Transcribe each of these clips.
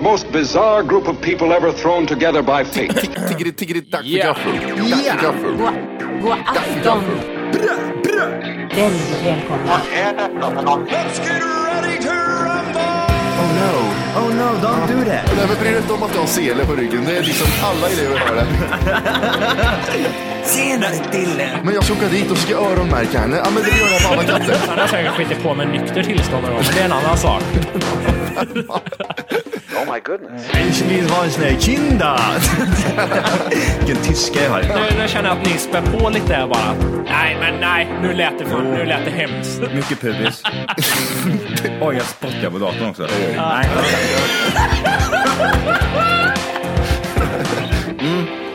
The most bizarre group of people ever thrown together by fate. Tiggeri, tiggeri, dack för gaffel. Dack för gaffel. God, god afton! Väldigt välkomna. Oh no, oh no, don't do that. Nej men bry dig inte om att du har sele på ryggen. Det är liksom alla elever har det. Senare Dille. Men jag ska åka dit och ska öronmärka henne. Ja men det gör jag på alla katter. Han har säkert skitit på med nykter tillstånd någon gång, men det är en annan sak. Ich will vara Kinder. Vilken tyska jag har. Nu, nu känner jag att ni spär på lite här bara. Nej, men nej, nu lät det, fan, nu lät det hemskt. Mycket pubis. Oj, jag spottar på datorn också. Nej. Det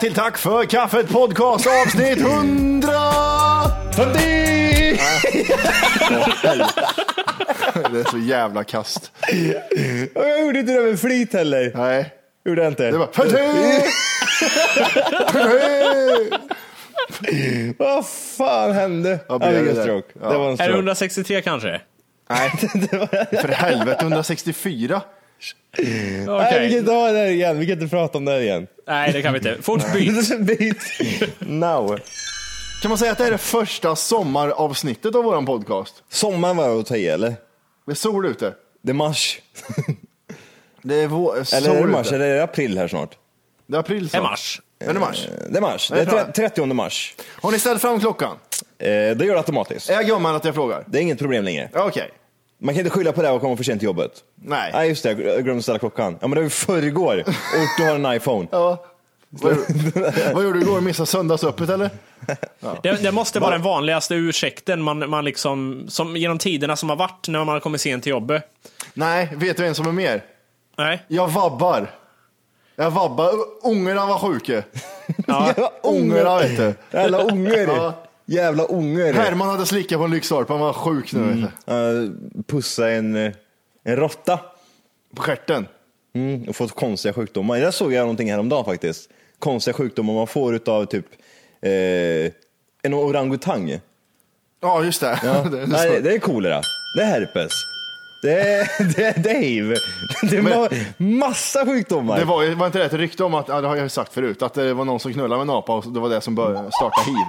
Till Tack för kaffet podcast avsnitt 100! Det är så jävla kast. Jag gjorde inte det med flit heller. Nej. Gjorde jag inte. Det var... Vad fan hände? Ja, det där? stroke. Ja. Det var en Är det stroke. 163 kanske? Nej. För helvete, 164. Nej, vi kan inte ha det här igen. Vi kan inte prata om det här igen. Nej, det kan vi inte. Fort byt. Byt. Now. Kan man säga att det här är det första sommaravsnittet av våran podcast? Sommaren var att ta i eller? Det är sol ute. Det är mars. Det är vå- sol Eller är det mars? Eller är det april här snart? Det är april Det är mars. Är det mars? Det är mars. Det är tror tre- jag. 30 mars. Har ni ställt fram klockan? Eh, det gör det automatiskt. Är jag gammal att jag frågar? Det är inget problem längre. Okej. Man kan inte skylla på det och komma för sent till jobbet. Nej. Nej, just det. Jag glömde ställa klockan. Ja, men det var ju förrgår. Och du har en iPhone. Ja. Vad, vad gjorde du igår? Missade söndagsöppet eller? Det, det måste vara den vanligaste ursäkten man, man liksom, som genom tiderna som har varit när man har kommit sent till jobbet. Nej, vet du en som är mer? Nej. Jag vabbar. Jag vabbar. Ungarna var sjuka. Jävla Ungarna vet du. Jävla unger. Ja. Jävla unger. Herman hade slickat på en lyktstolpe, han var sjuk nu du. Uh, pussa en, eh, en råtta. På stjärten. Mm, och fått konstiga sjukdomar. Där såg jag någonting häromdagen faktiskt. Konstiga sjukdomar man får utav typ eh, en orangutang. Ja, just det. Ja. det, är Nej, det är kolera. Det är herpes. Det är, det är Dave. Det är ma- massa sjukdomar. det var, var inte det ett rykte om att, ja, det har jag sagt förut, att det var någon som knullade med en apa och det var det som började starta hiv.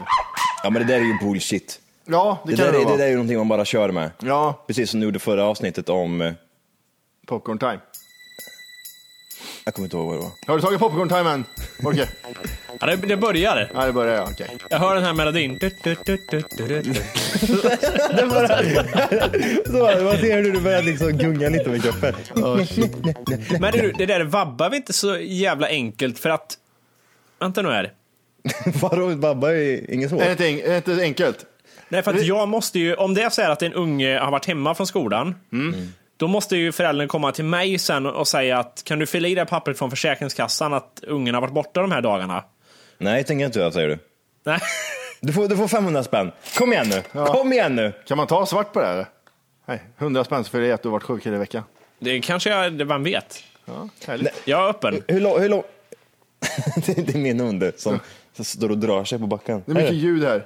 Ja men det där är ju bullshit. Ja, det, Det, kan där, det, är, det vara. där är ju någonting man bara kör med. Ja, Precis som du gjorde förra avsnittet om, eh, popcorn time. jag kommer inte ihåg vad det var. Har du tagit popcorn time än? Okej. Ja, det, det börjar. Ja, det börjar jag. Okej. Jag hör den här melodin. Så, man ser hur du börjar liksom gunga lite med kroppen. Men det, det där vabbar vi inte så jävla enkelt för att... Vänta nu här. Vadå, babba är inget svårt. Är det inte, är det inte enkelt? Nej, för att jag måste ju, om det är så här att en unge har varit hemma från skolan, då måste ju föräldern komma till mig sen och säga att kan du fylla i det här pappret från Försäkringskassan att ungen har varit borta de här dagarna? Nej, tänker jag inte göra, säger du. Nej. Du får, du får 500 spänn. Kom igen nu. Kom igen nu. Kan man ta svart på det här? Nej, 100 spänn för det att du har varit sjuk i veckan. Det kanske jag, det- vem vet? Ja. Jag är öppen. Hur lång... Hur lång... det är min hund som, som står och drar sig på backen. Det är mycket ljud här.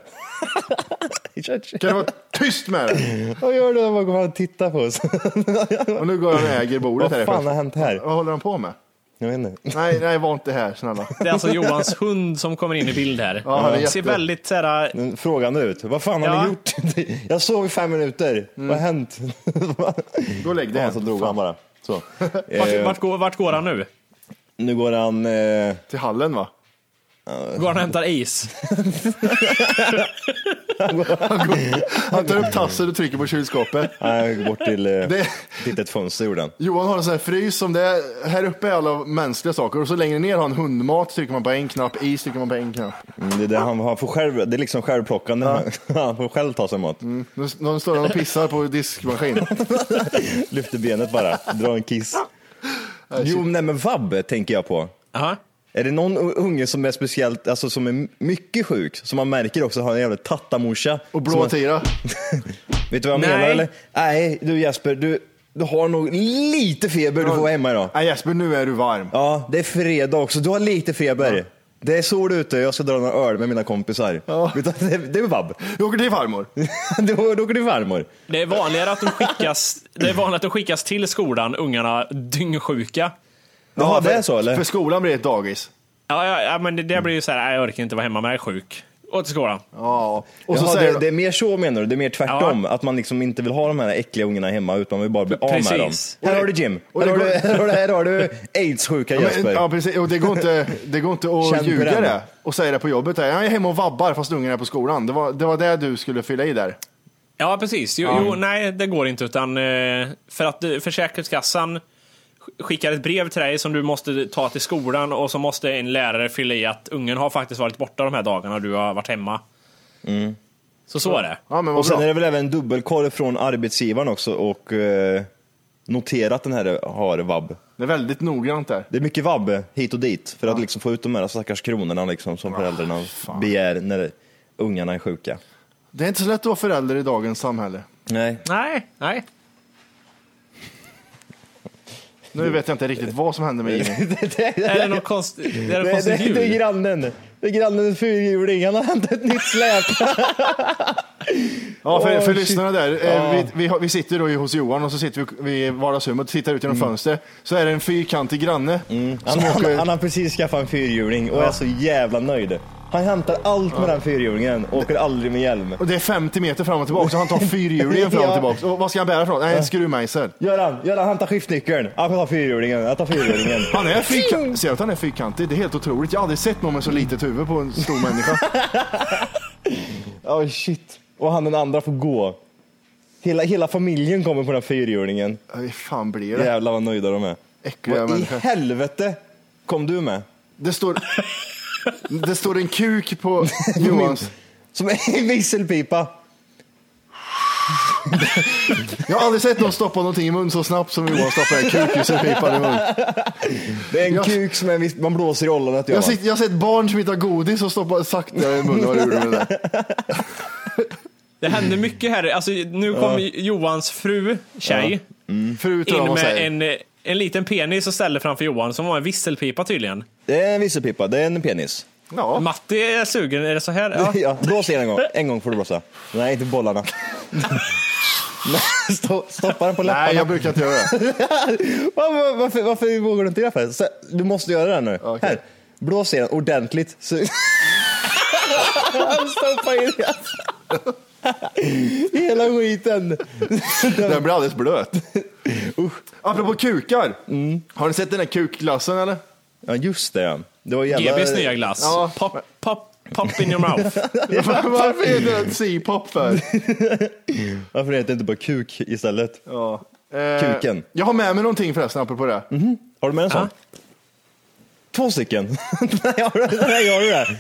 Kan du vara tyst med det? Vad gör du när man går fram och tittar på oss? Och nu går han och äger bordet Vad här. fan har hänt här? Vad håller han på med? Jag vet inte. Nej, nej, var inte här, snälla. Det är alltså Johans hund som kommer in i bild här. Ja, han är Ser jätte- väldigt så här, Men Frågan ut. Vad fan har Ja. ni gjort? Jag sov i fem minuter. Vad har hänt? Gå och lägg dig Ja, så drog Fan. han bara. Så. vart, vart, går, vart går han nu? nu går han... Eh, Till hallen va? Går han och hämtar is? Han tar upp tassen och trycker på kylskåpet. Nej, bort till eh, Det- ett fönster gjorde han. Johan har en sån här frys som det är, här uppe är alla mänskliga saker och så längre ner har han hundmat, trycker man på en knapp, is trycker man på en knapp. Mm, Det är, det han, han får själv, det är liksom självplockande. Han får själv ta sig mat. Nu, nu står han och pissar på diskmaskin. Lyfter benet bara, drar en kiss. Jo, nej men vab tänker jag på. Aha. Är det någon unge som är speciellt, alltså som är mycket sjuk, som man märker också har en jävla tattamorsa? Och som blå är- tira. Vet du vad jag Nej. menar eller? Nej, du Jesper, du, du har nog lite feber, du får vara hemma idag. Nej Jesper, nu är du varm. Ja, det är fredag också, du har lite feber. Det är sol ute, jag ska dra några öl med mina kompisar. Ja. Du, Det, det är vab. Jag åker till farmor. Då då åker du farmor. Det är vanligare att de skickas, det är vanligt att de skickas till skolan, ungarna dyngsjuka. Jaha, det för- är så eller? För skolan blir ett dagis. Ja, ja, ja men det, det blir ju så här, jag orkar inte vara hemma, men jag är sjuk. Och till skolan. Ja. Och så Jaha, säger det, de- det är mer så menar du? Det är mer tvärtom? Att man liksom inte vill ha de här äckliga ungarna hemma utan man vill bara bli av med dem? Precis. Här har du Jim. och Här det har du, går- här har du, här har du aids-sjuka Ja, Jesper. ja, precis. Och det går inte, det går inte att Känn på ljuga den. det och säga det på jobbet. Jag är hemma och vabbar fast ungen är på skolan. Det var, det var det du skulle fylla i där. Ja, precis. Jo, jo, nej, det går inte. Utan, eh, för att eh, Försäkringskassan sk- skickar ett brev till dig som du måste ta till skolan och så måste en lärare fylla i att ungen har faktiskt varit borta de här dagarna du har varit hemma. Så så är det. Ja, men Och sen bra. är det väl även dubbelkoll från arbetsgivaren också och eh, notera att den här har vab. Det är väldigt noggrant där. Det är mycket vab hit och dit för att liksom få ut de här stackars kronorna liksom, som föräldrarna fan. begär när ungarna är sjuka. Det är inte så lätt att vara förälder i dagens samhälle. Nej. Nej, nej. Nu vet jag inte riktigt vad som hände med Jimmy. Är det något konstigt? Är det konstigt det, det är grannen. Det är grannens fyrhjuling. Han har hämtat ett nytt släp. Ja, för, för shit. lyssnarna där. eh, Vi, vi, har- vi sitter då hos Johan och så sitter vi vid vardagsrummet och tittar ut genom fönstret. Så är det en fyrkantig granne Han, som han, åker... han har precis skaffat en fyrhjuling och är så jävla nöjd. Han hämtar allt med den fyrhjulingen och åker aldrig med hjälm. Och det är 50 meter fram och tillbaka, så han tar fyrhjulingen fram och tillbaka. Och vad ska han bära något? Nej, en skruvmejsel. Göran, Göran han tar skiftnyckeln. Jag tar fyrhjulingen. Jag tar fyrhjulingen. Han är fyrkantig. Ser du att han är fyrkantig? Det är helt otroligt. Jag har aldrig sett någon med så litet huvud på en stor människa. Oh shit. Och han den andra får gå. Hela, hela familjen kommer på den här fyrhjulingen. Hur fan blir det? Jävlar vad nöjda de är. Äckliga Vad i helvete kom du med? Det står, det står en kuk på Johans... Som en visselpipa. Jag har aldrig sett någon stoppa någonting i mun så snabbt som Johan stoppar en kuk i sin pipa i mun. Det är en Jag- kuk som viss, man blåser i ollonet. Jag, jag har sett barn som inte har godis och stoppar sakta i munnen vad gjorde med det där. Det händer mycket här. Alltså, nu kom Johans fru, tjej, Förutom vad in med säger. en, eh, en liten penis och ställde framför Johan som var en visselpipa tydligen. Det är en visselpipa, det är en penis. Ja. Matti är sugen, är det så här? Ja. Ja, blås igen en gång. En gång får du blåsa. Nej, inte bollarna. Stoppa den på läpparna. Nej, jag brukar inte göra det. varför, varför, varför vågar du inte det för? Du måste göra det nu. Okej. Här, blås igen ordentligt. Stoppa in det. Hela skiten. Den blir alldeles blöt. Apropå kukar. Har ni sett den här kukglassen eller? Ja, just det. ja. Det var jävla... GBs nya glass. Ja. Pop, pop, pop in your mouth. Varför heter det C-pop för? Varför heter det inte bara kuk istället? Ja. Eh, Kuken. Jag har med mig någonting förresten apropå det. Har du med en sån? Två stycken? Nej, nej, har du det?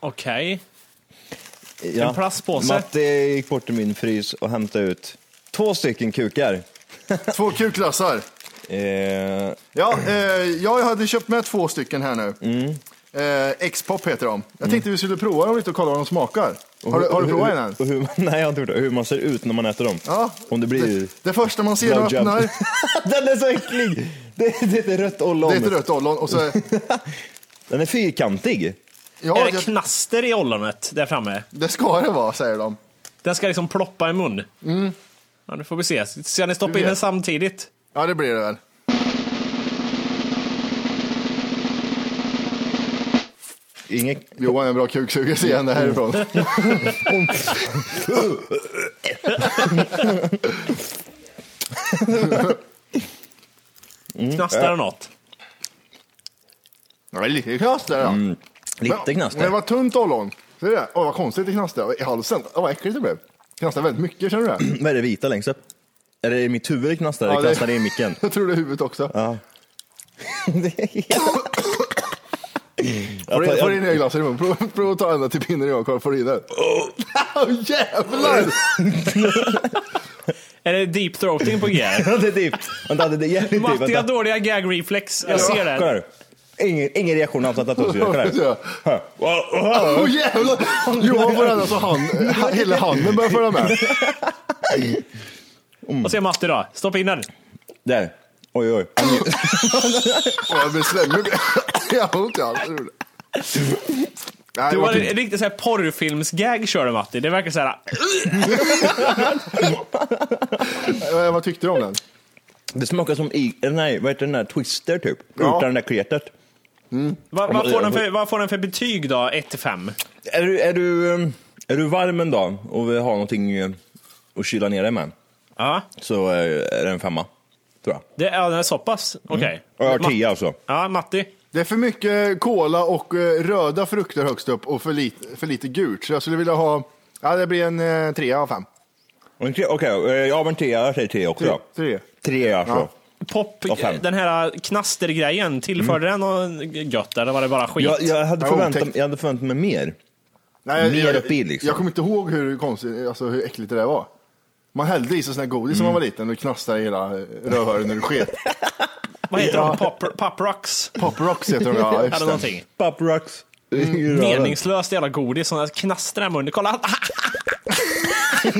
Okej. Ja. En plastpåse. Matte gick bort till min frys och hämtade ut två stycken kukar. Två kukglassar. Eh, Ja, eh, jag hade köpt med två stycken här nu. Eh, X-pop heter de. Jag tänkte vi skulle prova dem lite och kolla vad de smakar. Har du, har du hur- provat en än? och hur, Nej, jag har inte gjort det. Hur man ser ut när man äter dem. Ja. Om det blir... Det första man ser när man Blowjob. öppnar, Den är så äcklig! Det, det är ett rött ollon. det är ett rött ollon. Och så, Den är fyrkantig. Ja, är det jag, knaster i ollonet där framme? det ska det vara, säger de. Den ska liksom ploppa i mun. Ja, nu får vi se. Ska ni stoppa in den samtidigt? Ja, det blir det väl. Inget... Johan är en bra kuksugare, ser jag härifrån. Knastrar det något? Ja, lite knaster ja. Mm. Lite Men knaster. det var tunt ollon. Ser du det? Åh, vad konstigt det knastrade i halsen. Åh, vad äckligt det blev. Knastrar väldigt mycket, känner du det? Vad är det vita längst upp? Är det i mitt huvud det knastrar? Ja, det det- knastrar i micken? Jag tror det är huvudet också. Ja. Får du- Jag tar- Får du in glas i munnen? Prova, prova att ta ända till pinnen och kolla, får du i den? Åh jävlar! Är det deep throating på G? Ja, det är typ. Vänta, det är jävligt typ. Matti har dåliga gag reflex. Jag ser det. Ingen, ingen reaktion alls. Kolla här. Ja. Åh jävlar! Johan får ända så hand, hela handen börjar följa med. Vad säger Matti då? Stoppa in den. Där. Oj, oj. Jag blir slemmig. Jag har ont i halsen. Nej, Du det har var en riktig så här porrfilmsgag kör du Matti. Det verkar så här. Eh, vad tyckte du om den? Det smakar som i, nej, vad heter den där Twister typ? Ja. Utan det där kletet. Vad, vad, får den för, vad får den för betyg då? 1 till 5? Är du, är, du, um, är du varm en dag och vill ha någonting eh, att kyla ner dig med Ja, så eh, är det en femma. Tror jag. det, ja, den är så pass. Okej. Och jag har Ma- tio alltså. Ja, Matti. Det är för mycket kola och eh, röda frukter högst upp och för lite, för lite gult. Så jag skulle vilja ha, ja det blir en trea av fem. Okej, eh, jag har en trea, jag säger tre också. Tre. tre. Tre alltså. Ja. Pop, Ja, den här knastergrejen, tillförde den något gött eller var det bara skit? Jag, jag, hade Ja, förväntat, jag hade förväntat mig mer. Nej, Mer jag, upp i, liksom. Jag kommer inte ihåg hur konstigt, alltså hur äckligt det där var. Man hällde i sig sån här godis när man var liten och knastrade i hela rövhålet när du sket. Vad heter de? Pop, pop Rocks? Pop Rocks heter de ja, Eller just det. någonting. Pop rocks. Mm. Meningslöst jävla godis som knastrar i munnen. Kolla!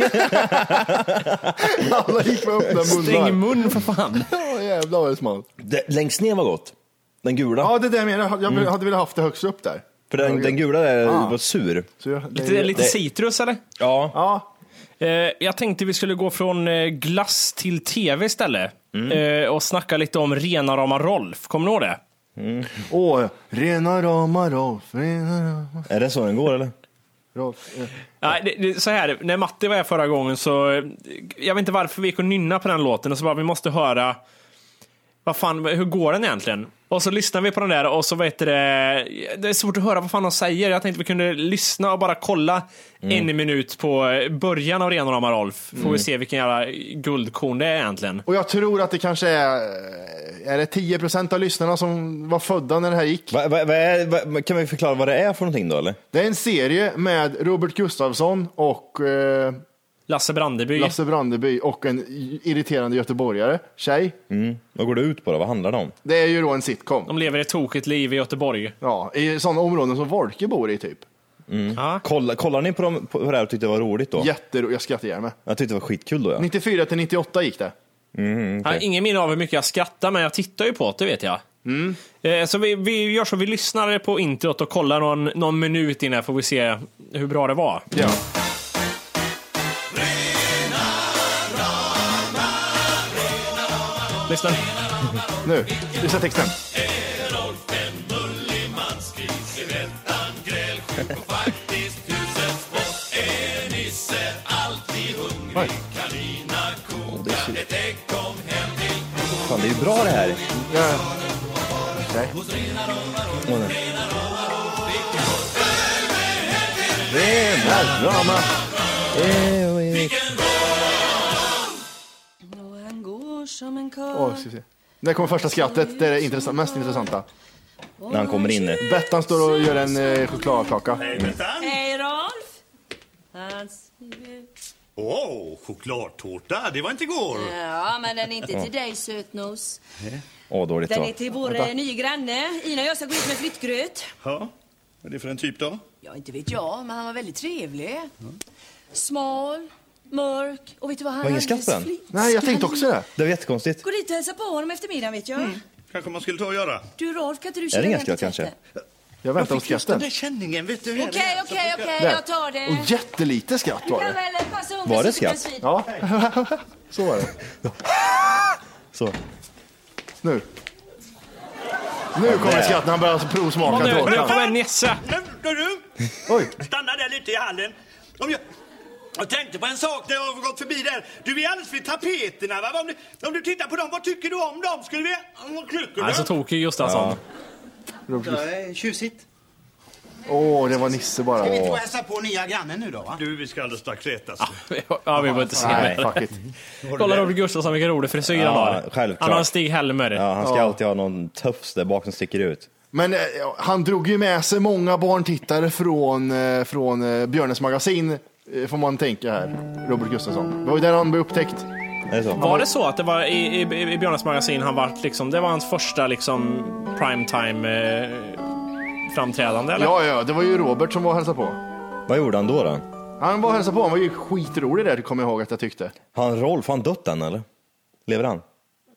Alla gick med öppna Stäng munnar. mun för fan! Åh jävlar vad det smalt. Det, längst ner var gott. Den gula. Ja, det är det jag menar. Jag hade velat haft det högst upp där. För den, den gula där Ah. var sur. Så jag, det, Lite, lite citrus eller? Ja. Ja, Eh, jag tänkte vi skulle gå från eh, glass till tv istället. Mm. Eh, och snacka lite om rena rama Rolf. Kommer ni ihåg det? åh, rena rama Rolf, rena rama Är det så den går eller? Eh. Nej, det, det, så här, när Matti var här förra gången så, jag vet inte varför vi gick och nynna på den låten och så bara, vi måste höra, vad fan, hur går den egentligen? Och så lyssnar vi på den där och så vet det, det är svårt att höra vad fan de säger. Jag tänkte vi kunde lyssna och bara kolla en minut på eh, början av Rena rama Rolf. Får vi se vilken jävla guldkorn det är egentligen. Och jag tror att det kanske är, är det 10 procent av lyssnarna som var födda när det här gick. Va, va, va är, va, kan vi förklara vad det är för någonting då eller? Det är en serie med Robert Gustafsson och eh, Lasse Brandeby. Lasse Brandeby och en irriterande göteborgare, tjej. Mm. Vad går det ut på då? Vad handlar det om? Det är ju då en sitcom. De lever ett tokigt liv i Göteborg. Ja, I sådana områden som Wolke bor i typ. Ja. Kolla, kollar ni på, dem, på det här och tyckte det var roligt då? Jättero, jag skrattar ihjäl mig. Jag tyckte det var skitkul då ja. 94 till 98 gick det. Jag har ingen minne av hur mycket jag skrattar, men jag tittar ju på det, vet jag. Eh, Så vi, vi gör så, vi lyssnar på introt och kollar någon, någon minut innan får vi se hur bra det var. Ja. Lyssna. Nu, lyssna texten. Oj. Fan, det är ju bra det här. Ja. Nej. Åh, nej. Rena rama. Han ska vi se. Där kommer första skrattet, det är det intressant, mest intressanta. När han kommer in. Bettan står och gör en eh, chokladkaka. Hej Rolf! Hans... Åh, chokladtårta, det var inte igår. Ja, men den är inte till dig sötnos. Åh, dåligt Den är till vår eh, nya granne. Ina och jag ska gå ut med flyttgröt. Ja, vad är det för en typ då? Ja, inte vet jag, men han var väldigt trevlig. Smal, mörk och vet du vad han Var ingen skatt på den? Nej, jag tänkte också det. Det var jättekonstigt. Gå dit och hälsa på honom efter middagen vet jag. Kanske man skulle ta och göra. Du Rolf, kan inte du det köra ingen iväg till skatt kanske? Jag väntar på just den skatten. där känningen, vet du. Okej, okej, okej, jag tar det. Och jättelite skatt Du var kan det. väl passa om Var det skatt? bredvid. Ja, så var det. Så. Nu. Nu kommer skratten, han börjar alltså provsmaka Nu, nu tårtan. kommer Nisse. Men, du, Oj. stanna där lite i hallen. Om jag, jag tänkte på en sak när jag har gått förbi där. Du är alldeles vid tapeterna. Va? Om, du, om du tittar på dem, vad tycker du om dem? Skulle vi... Vad tycker du? Alltså tokig Gustafsson. Tjusigt. Åh, det var Nisse bara. Ska vi inte gå och hälsa på nya grannen nu då? Va? Du, vi ska alldeles strax äta. Ja, vi behöver inte se Nej, mer. fuck it. Kolla Robert Gustafsson vilken rolig frisyr han Ja, har. självklart. Han har en Stig-Helmer. Ja, han ska alltid ha någon tufs där bak som sticker ut. Men eh, han drog ju med sig många barntittare från, eh, från eh, Björnes magasin, får man tänka här, Robert Gustafsson. Det var ju där han blev upptäckt. Det så? Var det så att det var i, i, i Björnes magasin han var liksom, det var hans första liksom primetime eh, framträdande eller? Ja, ja, det var ju Robert som var och hälsade på. Vad gjorde han då? då? Han var och hälsade på, han var ju skitrolig där, kommer jag ihåg att jag tyckte. Har han Rolf, har han dött än eller? Lever han?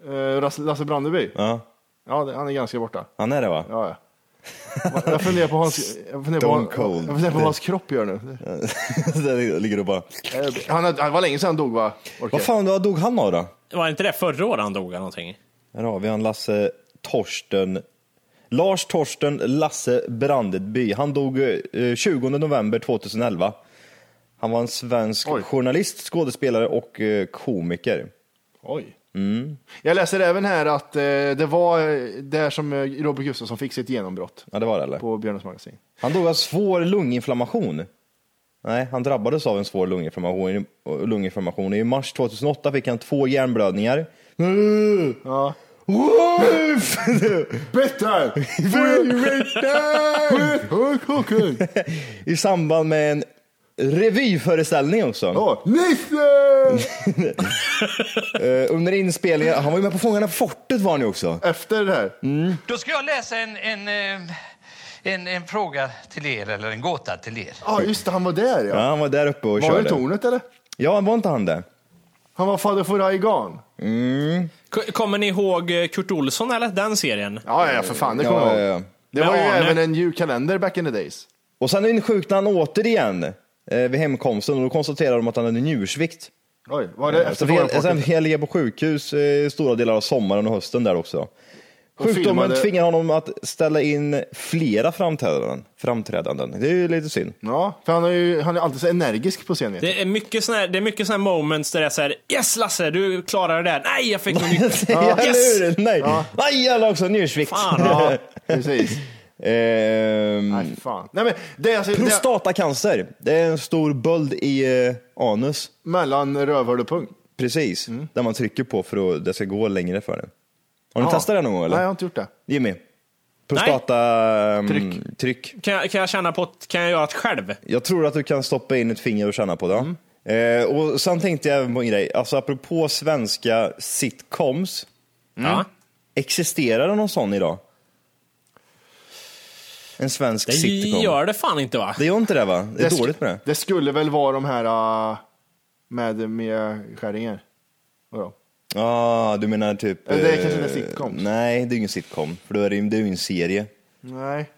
Eh, Lasse, Brandeby? Ja, Ja, han är ganska borta. han är det va? Ja, ja. Jag funderar på hans, jag funderar på, Stone cold. jag funderar på vad hans kropp gör nu. Där ligger du bara. Eh, Han, han var länge sedan han dog va? Orkar. Vad fan, vad dog han av då? Var inte det förra året han dog eller någonting? Här har vi han Lasse Torsten. Lars Torsten Lasse Brandeby. Han dog eh, 20 november 2011. Han var en svensk Oj. journalist, skådespelare och eh, komiker. Oj. Jag läser även här att eh, det var eh, där som eh, Robert Gustafsson fick sitt genombrott Ja, det var det eller? på Björnes magasin. Han dog av svår lunginflammation. Nej, han drabbades av en svår lunginflammation. lunginflammation. I mars 2008 fick han två hjärnblödningar. Ja. Wolf! Better! I samband med en revyföreställning också. Åh, Nisse! Eh, under inspelningen, han var ju med på Fångarna på fortet var han ju också. Efter det här. Då ska jag läsa en, en, eh, en, en fråga till er, eller en gåta till er. Ja, just det, han var där Ja, ja. han var där uppe och Var det körde. tornet eller? Ja, var inte han det? Han var fader Furaigan. K- Kommer ni ihåg eh, Kurt Olsson eller? Den serien? Ja, ja, för fan, det kommer Ja, jag ja, ihåg. ja. Det Med var ju Arne. även en julkalender back in the days. Och sen insjuknade han återigen vid hemkomsten och då konstaterade de att han hade njursvikt. Oj, var det efter Så vi, sen fick jag ligga på sjukhus eh, stora delar av sommaren och hösten där också. Sjukdomen filmade- tvingar honom att ställa in flera framträdanden. framträdanden. Det är ju lite synd. Ja, för han är ju han är alltid så energisk på scen. vet du. Det är mycket såna här, det är mycket såna här moments där det är såhär Yes Lasse, du klarade det där. Nej, jag fick något nytt. ja, Yes! eller hur? Nej, Nej jag har också njursvikt. Fan, Ja, precis. Ehm, Nej, fan. Nej, men det är alltså Prostatacancer. Det är en stor böld i eh, anus. mellan rövhål och pung. Precis. Där man trycker på för att det ska gå längre för det. Har ni Ja. testat det någon gång eller? Nej, jag har inte gjort det. Jimmy? Prostata... ehm, Tryck. tryck. Kan jag, kan jag känna på, kan jag göra det själv? Jag tror att du kan stoppa in ett finger och känna på det. Mm. Eh, och sen tänkte jag även på en grej. Alltså apropå svenska sitcoms. Ja. Existerar det någon sån idag? En svensk Det sitcom? gör det fan inte va? Det gör inte det va? Det är sk- dåligt med det. Det skulle väl vara de här uh, med Mia Skäringer. Vadå? Ja, ah, du menar typ... Eller det är eh, kanske inte sitcoms. Nej, det är ingen sitcom. För då är det, ju- det är ju en serie Nej.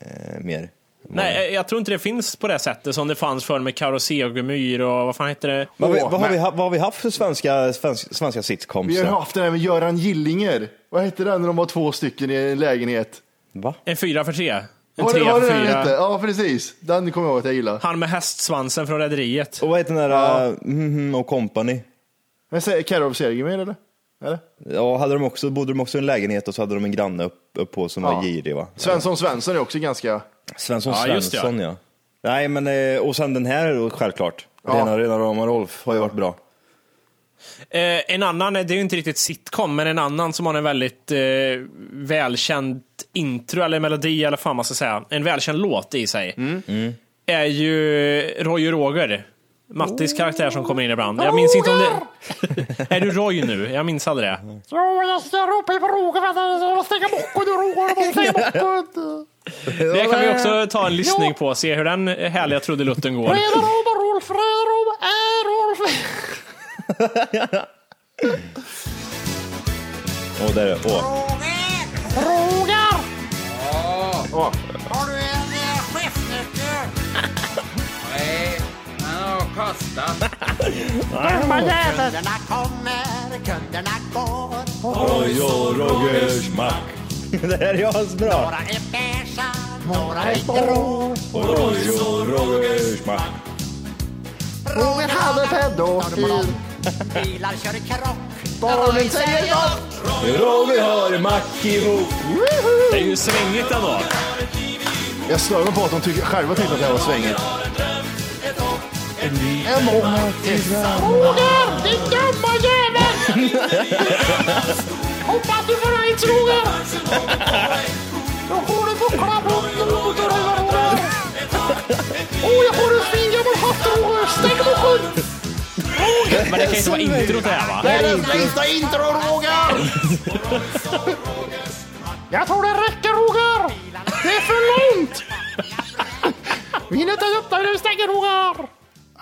eh, mer. Nej, jag tror inte det finns på det sättet som det fanns förr med Karo Segemyhr och vad fan heter det? Vad, har vi- vad, har vi, vad har vi haft för svenska, svenska, svenska sitcoms? Vi har haft den här med Göran Gillinger. Vad hette den när de var två stycken i en lägenhet? Va? En fyra för tre. En Var det, var det den hette? Ja, precis. Den kommer jag ihåg att jag gillar. Han med hästsvansen från Rederiet. Och vad heter den där Ja. uh, mm, och Company? Men säg Carro Segemyhr eller? Eller? Ja, hade de också, bodde de också i en lägenhet och så hade de en granne upp, upp på som Ja. var girig va? Svensson Svensson är också ganska... Svensson Ja, Svensson ja. Nej men, eh, och sen den här då, självklart. Ja. Rena rena rama Rolf har ju varit bra. Eh, en annan, det är ju inte riktigt sitcom, men en annan som har en väldigt eh, välkänd intro eller melodi eller fan man ska säga. En välkänd låt i sig. Mm. Är ju Roy och Roger. Mattis karaktär som kommer in ibland. Jag minns inte om det... är du Roy nu? Jag minns aldrig det. Det kan vi också ta en lyssning på, se hur den härliga trudelutten går. Och där är det. Åh. Har du en eh, chefsnyckel? Nej, den har kostat. Kunderna kommer, kunderna går. Oj, oj, Rogers mack. Det här är asbra. Några är beiga, några är grå. Rogers mack. Roger hade pedofil. Bilar kör i krock. Barnen säger dock. Roger har mack ihop. Det är ju svängigt ändå. Jag stör mig på att de tycker, själva tyckte att det här var svängigt. En månad till Roger, din dumma jävel! Hoppas du får aids, Roger! Då får du buckla på Roger, Roger! Åh, jag har en fin Men det kan inte vara introt det här va? Det är den längsta intro, Roger! Jag tror det räcker, Roger! Det är för långt! Vi hinner inte upp där, nu stänger Roger!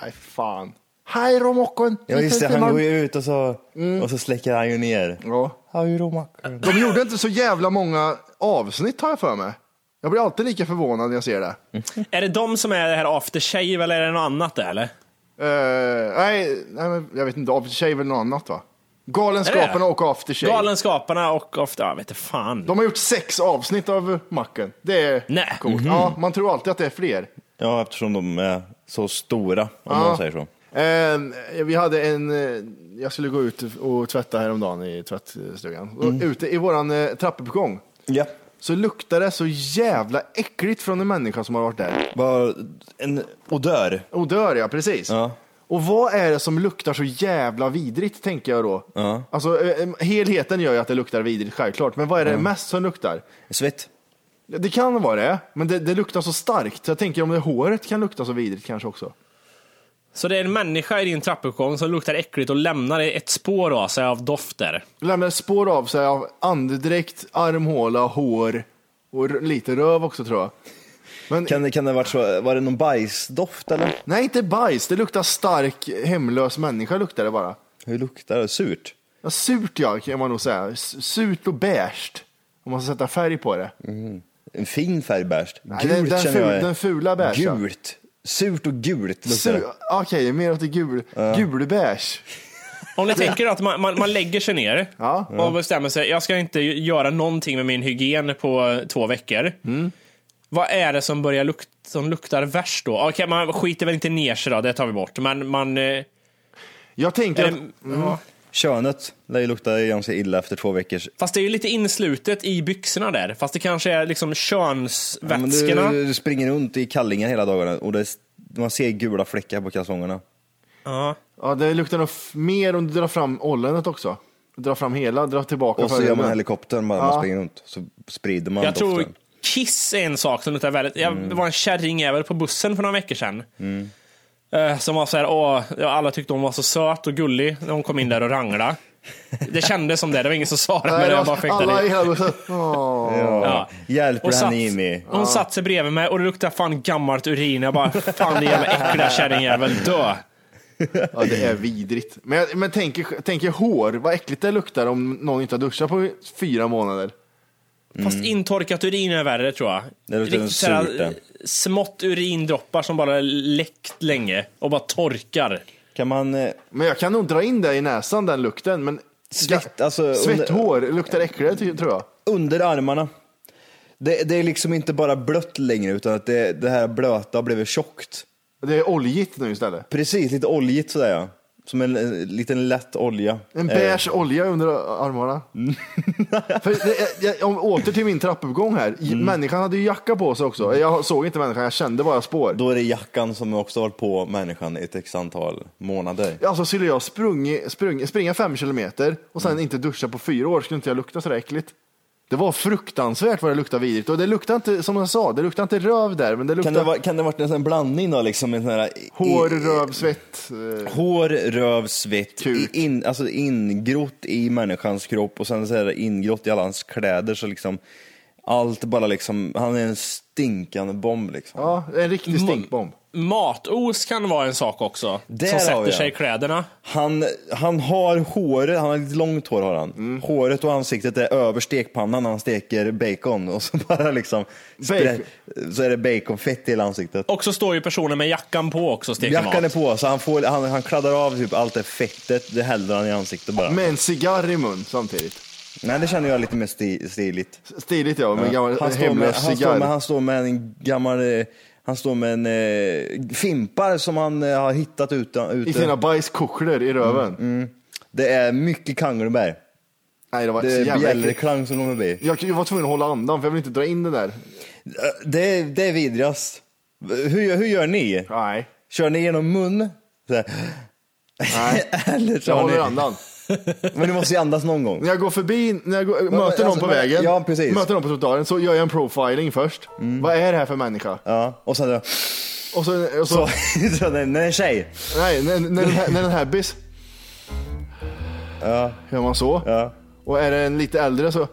Nej, fan. Hej då, Mockon! Ja just det, han går ju ut och så, och så släcker han ju ner. Ja. Hej då macken. De gjorde inte så jävla många avsnitt har jag för mig. Jag blir alltid lika förvånad när jag ser det. Är det de som är det här after shave eller är det något annat det, eller? Eh, nej, nej, men jag vet inte. After Shave är väl något annat va? Galenskaparna och After Shave. Galenskaparna och ofta, jag vet inte fan. De har gjort sex avsnitt av Macken. Det är Nej. coolt. Ja, man tror alltid att det är fler. Ja, eftersom de är så stora, om Ja. man säger så. Eh, vi hade en, eh, jag skulle gå ut och tvätta häromdagen i tvättstugan. Och ute i våran eh, trappuppgång Ja. Så luktar det så jävla äckligt från en människa som har varit där. Bara en odör. Odör ja, precis. Ja. Och vad är det som luktar så jävla vidrigt, tänker jag då. Ja. Alltså, eh, helheten gör ju att det luktar vidrigt, självklart. Men vad är det mest som luktar? Svett. Det kan vara det, men det, det luktar så starkt. Så jag tänker om det håret kan lukta så vidrigt kanske också. Så det är en människa i din trappuppgång som luktar äckligt och lämnar ett spår av sig av dofter. Lämnar spår av sig av andedräkt, armhåla, hår och lite röv också tror jag. Men Kan, det- kan det varit så, var det någon bajsdoft eller? nej, inte bajs. Det luktar stark, hemlös människa luktar det bara. Hur luktar det? Surt? Ja, surt ja, kan man nog säga. Surt och beige. Om man ska sätta färg på det. En fin färg beige. Nej, Gult den, den, känner ful, den fula beige. ja. Gult. Surt och gult luktar Sur, det. Okej, mer åt det gul, gulbeige. Om ni tänker att man, man, man lägger sig ner Ja. och bestämmer sig, jag ska inte göra någonting med min hygien på två veckor. Mm. Vad är det som börjar lukta, som luktar värst då? Okej, man skiter väl inte ner sig då, det tar vi bort. Men man... eh, Jag tänker Är att... det, ja. Könet lär ju lukta ganska illa efter två veckors... Fast det är ju lite inslutet i byxorna där. Fast det kanske är liksom Ja, könsvätskorna. du, du springer runt i kallingar hela dagarna och det, man ser gula fläckar på kalsongerna. Ja. Ja, det luktar nog mer om du drar fram ollonet också. Dra fram hela, dra tillbaka Och så gör man helikoptern bara Ja. man springer runt. Så sprider man Jag tror doften. kiss är en sak som luktar väldigt... Jag, Det var en kärringjävel på bussen för några veckor sedan. Eh, som var så här, åh, alla tyckte hon var så söt och gullig när hon kom in där och ranglade. Det kändes som det, det var ingen som svarade, men Nej, jag bara fäktade. alla i. Åh. Ja. Hjälper Och henne satt, Jimmy. hon satt sig bredvid mig och det luktade fan gammalt urin. Jag bara, fan din jävla äckliga kärringjävel, dö! Ja, det är vidrigt. Men, jag- men tänk, tänk er hår, vad äckligt det luktar om någon inte har duschat på fyra månader. Fast intorkat urin är värre tror jag. Det luktar Riktigt surt. Smått urindroppar som bara läckt länge och bara torkar. Kan man... eh, Men jag kan nog dra in det i näsan, den lukten. Men Svett, alltså, under- Svetthår luktar äckligare, tror jag. under armarna. Det, det är liksom inte bara blött längre utan att det, det här blöta har blivit tjockt. Det är oljigt nu istället. Precis, lite oljigt sådär ja. Som en, en liten lätt olja. En Eh, beige olja under armarna. För det, jag, om, åter till min trappuppgång här. Mm. Människan hade ju jacka på sig också. Jag såg inte människan, jag kände bara spår. Då är det jackan som också har hållit på människan i ett x antal månader. Alltså skulle jag sprung, sprung, springa fem kilometer och Mm. sen inte duscha på fyra år skulle inte jag lukta sådär äckligt. Det var fruktansvärt vad det luktade vidrigt. Och det luktade inte, som jag sa, det luktade inte röv där, men det Kan luktade det, kan det ha varit en sån blandning då liksom? En sån här, hår, i- röv, svett. eh, Hår, röv, svett, in, alltså ingrott i människans kropp och sen så är det ingrott i alla hans kläder så liksom allt bara liksom, han är en stinkande bomb liksom. Ja, en riktig stinkbomb. Matos kan vara en sak också. Där som sätter sig i kläderna. Han, han har håret, han har lite långt hår har han. Mm. Håret och ansiktet är över stekpannan när han steker bacon och så bara liksom sprä, så är det baconfett i hela ansiktet. Och så står ju personen med jackan på också och steker Jackan mat. är på så han, får, han, han kladdar av typ allt det fettet, det häller han i ansiktet bara. Med en cigarr i mun samtidigt. Nej, det känner jag lite mer sti- stiligt. Stiligt ja, med gammal han, står med, han, står med, han står med en gammal, eh, han står med en eh, fimpar som han eh, har hittat ute. ute. I sina bajskucklor i röven. Mm. Det är mycket kangelbär. Nej, det var Det så är jävla bjällreklang som kommer förbi. Jag, jag var tvungen att hålla andan för jag vill inte dra in den där. Det, är- det är vidrigast. Hur, hur gör ni? Nej. Kör ni genom mun? Så. Nej. Eller Jag kör håller ni... andan. Men du måste ju andas någon gång. När jag går förbi, när jag går, möter någon alltså, på men- vägen, ja, precis. möter någon på trottoaren, så gör jag en profiling först. Vad är det här för människa? Ja, och sen då, Och så, och så, så, så när när en tjej. nej, när, när, den här, när den här bis, Ja, gör man så. ja. Och är det en lite äldre så,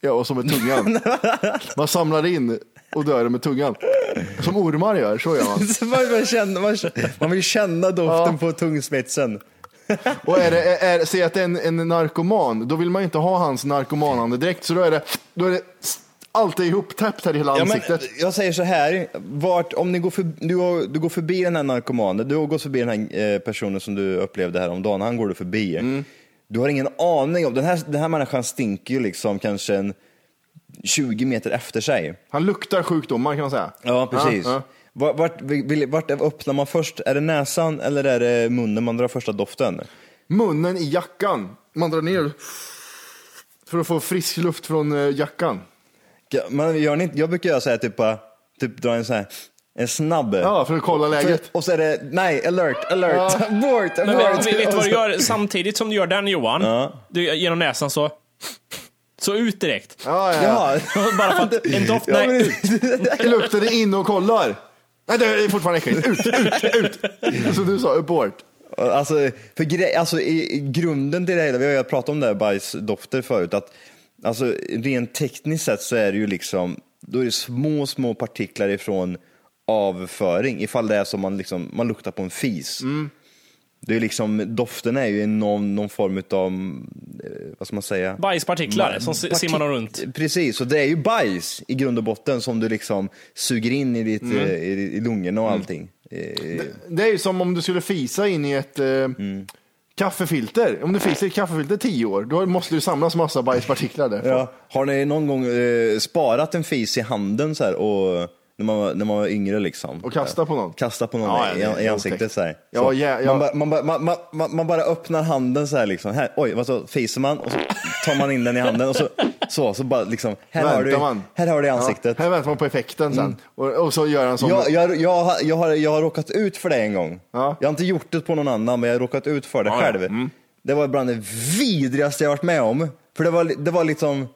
ja, och så med tungan. Man samlar in och dör med tungan. Som ormar gör, så gör man. Man, man, känner, man, vill känna doften på tungsmetsen. Och är det, är, är, säg att det är en, en narkoman, då vill man ju inte ha hans narkomanandedräkt, så då är det, då är det allt är ihoptäppt här i hela Ja, ansiktet. jag säger så här, vart, om ni går för, du, du går förbi den här narkomanen, du har gått förbi den här eh, personen som du upplevde här om dagen, han går du förbi. Mm. Du har ingen aning om, den här, den här människan stinker ju liksom kanske en 20 meter efter sig. Han luktar sjukdomar kan man säga. Ja, precis. Ja, ja. Vart, vart, vill- vart öppnar man först? Är det näsan eller är det munnen man drar första doften? Munnen i jackan. Man drar ner för att få frisk luft från eh, jackan. Ja, Man gör ni inte, jag brukar göra så här, typ, typ dra en så här, en snabb. Ja, för att kolla läget. För, och så är det, nej, alert, alert, Ja. abort, Men vet, vet du vad du gör samtidigt som du gör den Johan? Ja. Du, genom näsan så. Så ut direkt. Ja, ja, ja. Bara för att en doft, Ja, nej. Luktar det in och kollar? Nej, det är fortfarande äckligt. Ut, ut, ut. Som du sa, abort. Alltså, för grej, alltså i, i grunden till det hela, vi har ju pratat om det här bajsdofter förut, att alltså, rent tekniskt sett så är det ju liksom, då är det små, små partiklar ifrån avföring, ifall det är som man, liksom, man luktar på en fis. Det är liksom, doften är ju någon, någon form av, vad ska man säga? Bajspartiklar som Parti- simmar de runt. Precis, och det är ju bajs i grund och botten som du liksom suger in i, ditt, eh, i, i lungorna och allting. Eh, Det är ju som om du skulle fisa in i ett eh, kaffefilter. Om du fiser i ett kaffefilter tio år, då måste det samlas massa bajspartiklar där. Ja. Har ni någon gång eh, sparat en fis i handen så här, och, när, man, var- när man var yngre liksom? Och kasta på någon. Kasta på någon Ja, i, är i ansiktet så här. Ja, Så. ja. Man, bara, man, bara, man, man, man bara öppnar handen så här liksom. Här, oj, vad så fiser man och så tar man in den i handen och så, så, så bara liksom, här har, du, man. här har du i ansiktet. Mm. Här väntar man på effekten sen. Och, och så gör han som... Jag, jag, jag, har, jag, har, jag har råkat ut för det en gång. Ja. Jag har inte gjort det på någon annan, men jag har råkat ut för det själv. Mm. Det var bland det vidrigaste jag varit med om. För det var, det var liksom,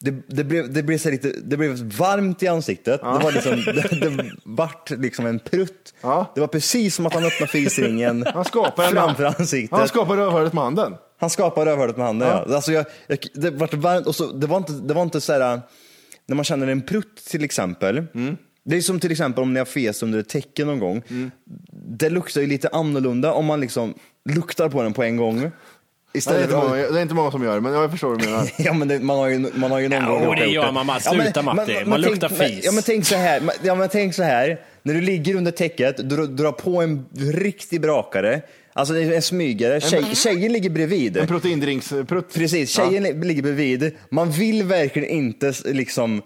det, det, blev, det, blev så lite, det blev varmt i ansiktet. Det var liksom, det, det vart liksom en prutt. Ja. Det var precis som att han öppnade fisringen Han framför ansiktet. Han skapar rövhålet med handen. Han skapar rövhålet med handen, ja. Ja. Alltså jag, jag, det vart varmt och så, det var inte, det var inte så här, när man känner en prutt till exempel. Mm. Det är som till exempel om ni har fes under ett täcke någon gång. Mm. Det luktar ju lite annorlunda om man liksom luktar på den på en gång. Det är, Istället inte många, för det är inte många som gör det, men jag förstår vad du menar. Ja men det, man, har ju, man har ju någon Ja, gång det gör man bara. Sluta, Matti. Man luktar tänk, fis. Men, ja men tänk så här, men- ja, men tänk så här. när du ligger under täcket, du drar på en riktig brakare, alltså det är en smygare, Tjej, tjejen ligger bredvid. En proteindrinksprutt. Precis, tjejen ligger bredvid. Man vill verkligen inte liksom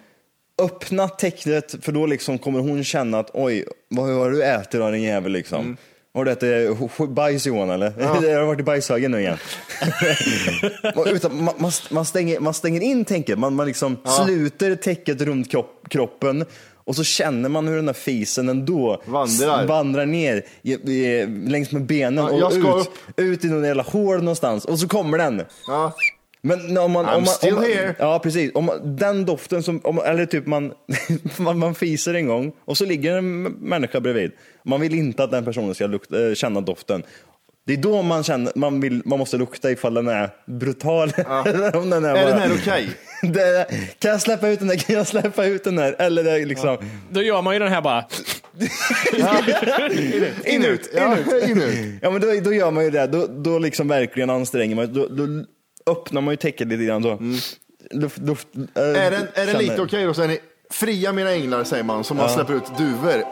öppna täcket för då liksom kommer hon känna att oj, vad har du ätit då din jävel liksom? Mm. Har du ätit bajs Johan eller? Jag har varit i bajshögen nu igen. Utan, man, man, stänger, man stänger in tänket, man, man liksom sluter täcket runt kropp, kroppen och så känner man hur den här fisen ändå Vandrar. vandrar ner i, i, längs med benen Ja, och ut, ut i någon jävla hål någonstans och så kommer den. Ja. Men om man, I'm om man, still om man, here. Ja, precis. Om man, den doften som, om, eller typ man, man, man fiser en gång och så ligger en människa bredvid. Man vill inte att den personen ska lukta, eh, känna doften. Det är då man känner, man, vill, man måste lukta ifall den är brutal. eller om den är, Är bara- den här okej? Det kan jag släppa ut den där? Kan jag släppa ut den där? Eller det är liksom... Då gör man ju den här bara. In ut. Ja, in ut. Ja men då, då gör man ju det, då, då liksom verkligen anstränger man då, då öppnar man ju täcket lite grann då. Luft, luft, äh, Mm. Är den, är den lite okej då så är ni Fria mina änglar säger man, som man släpper ut duvor.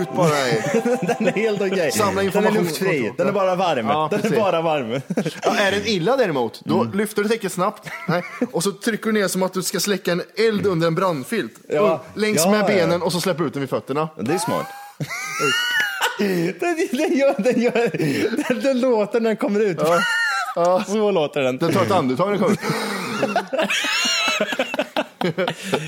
Ut bara i. Den är helt okej. Samla Den är information. luftfri. Den är bara varm. Ja, den är bara varm. Ja, är den illa däremot, då Mm. lyfter du täcket snabbt nej, och så trycker du ner som att du ska släcka en eld under en brandfilt. Ja. Längs Ja, med ja. benen och så släpper du ut den vid fötterna. Det är smart. den, den, gör, den, gör, den, den låter när den kommer ut. Så låter den. Den tar ett andetag när den kommer.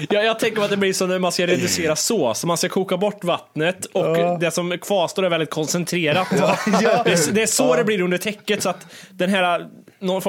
Ja, jag tänker att det blir som när man ska reducera sås. Man ska koka bort vattnet och det som kvarstår är väldigt koncentrerat. ja. Det, är, det är så det blir under täcket så att den här någon form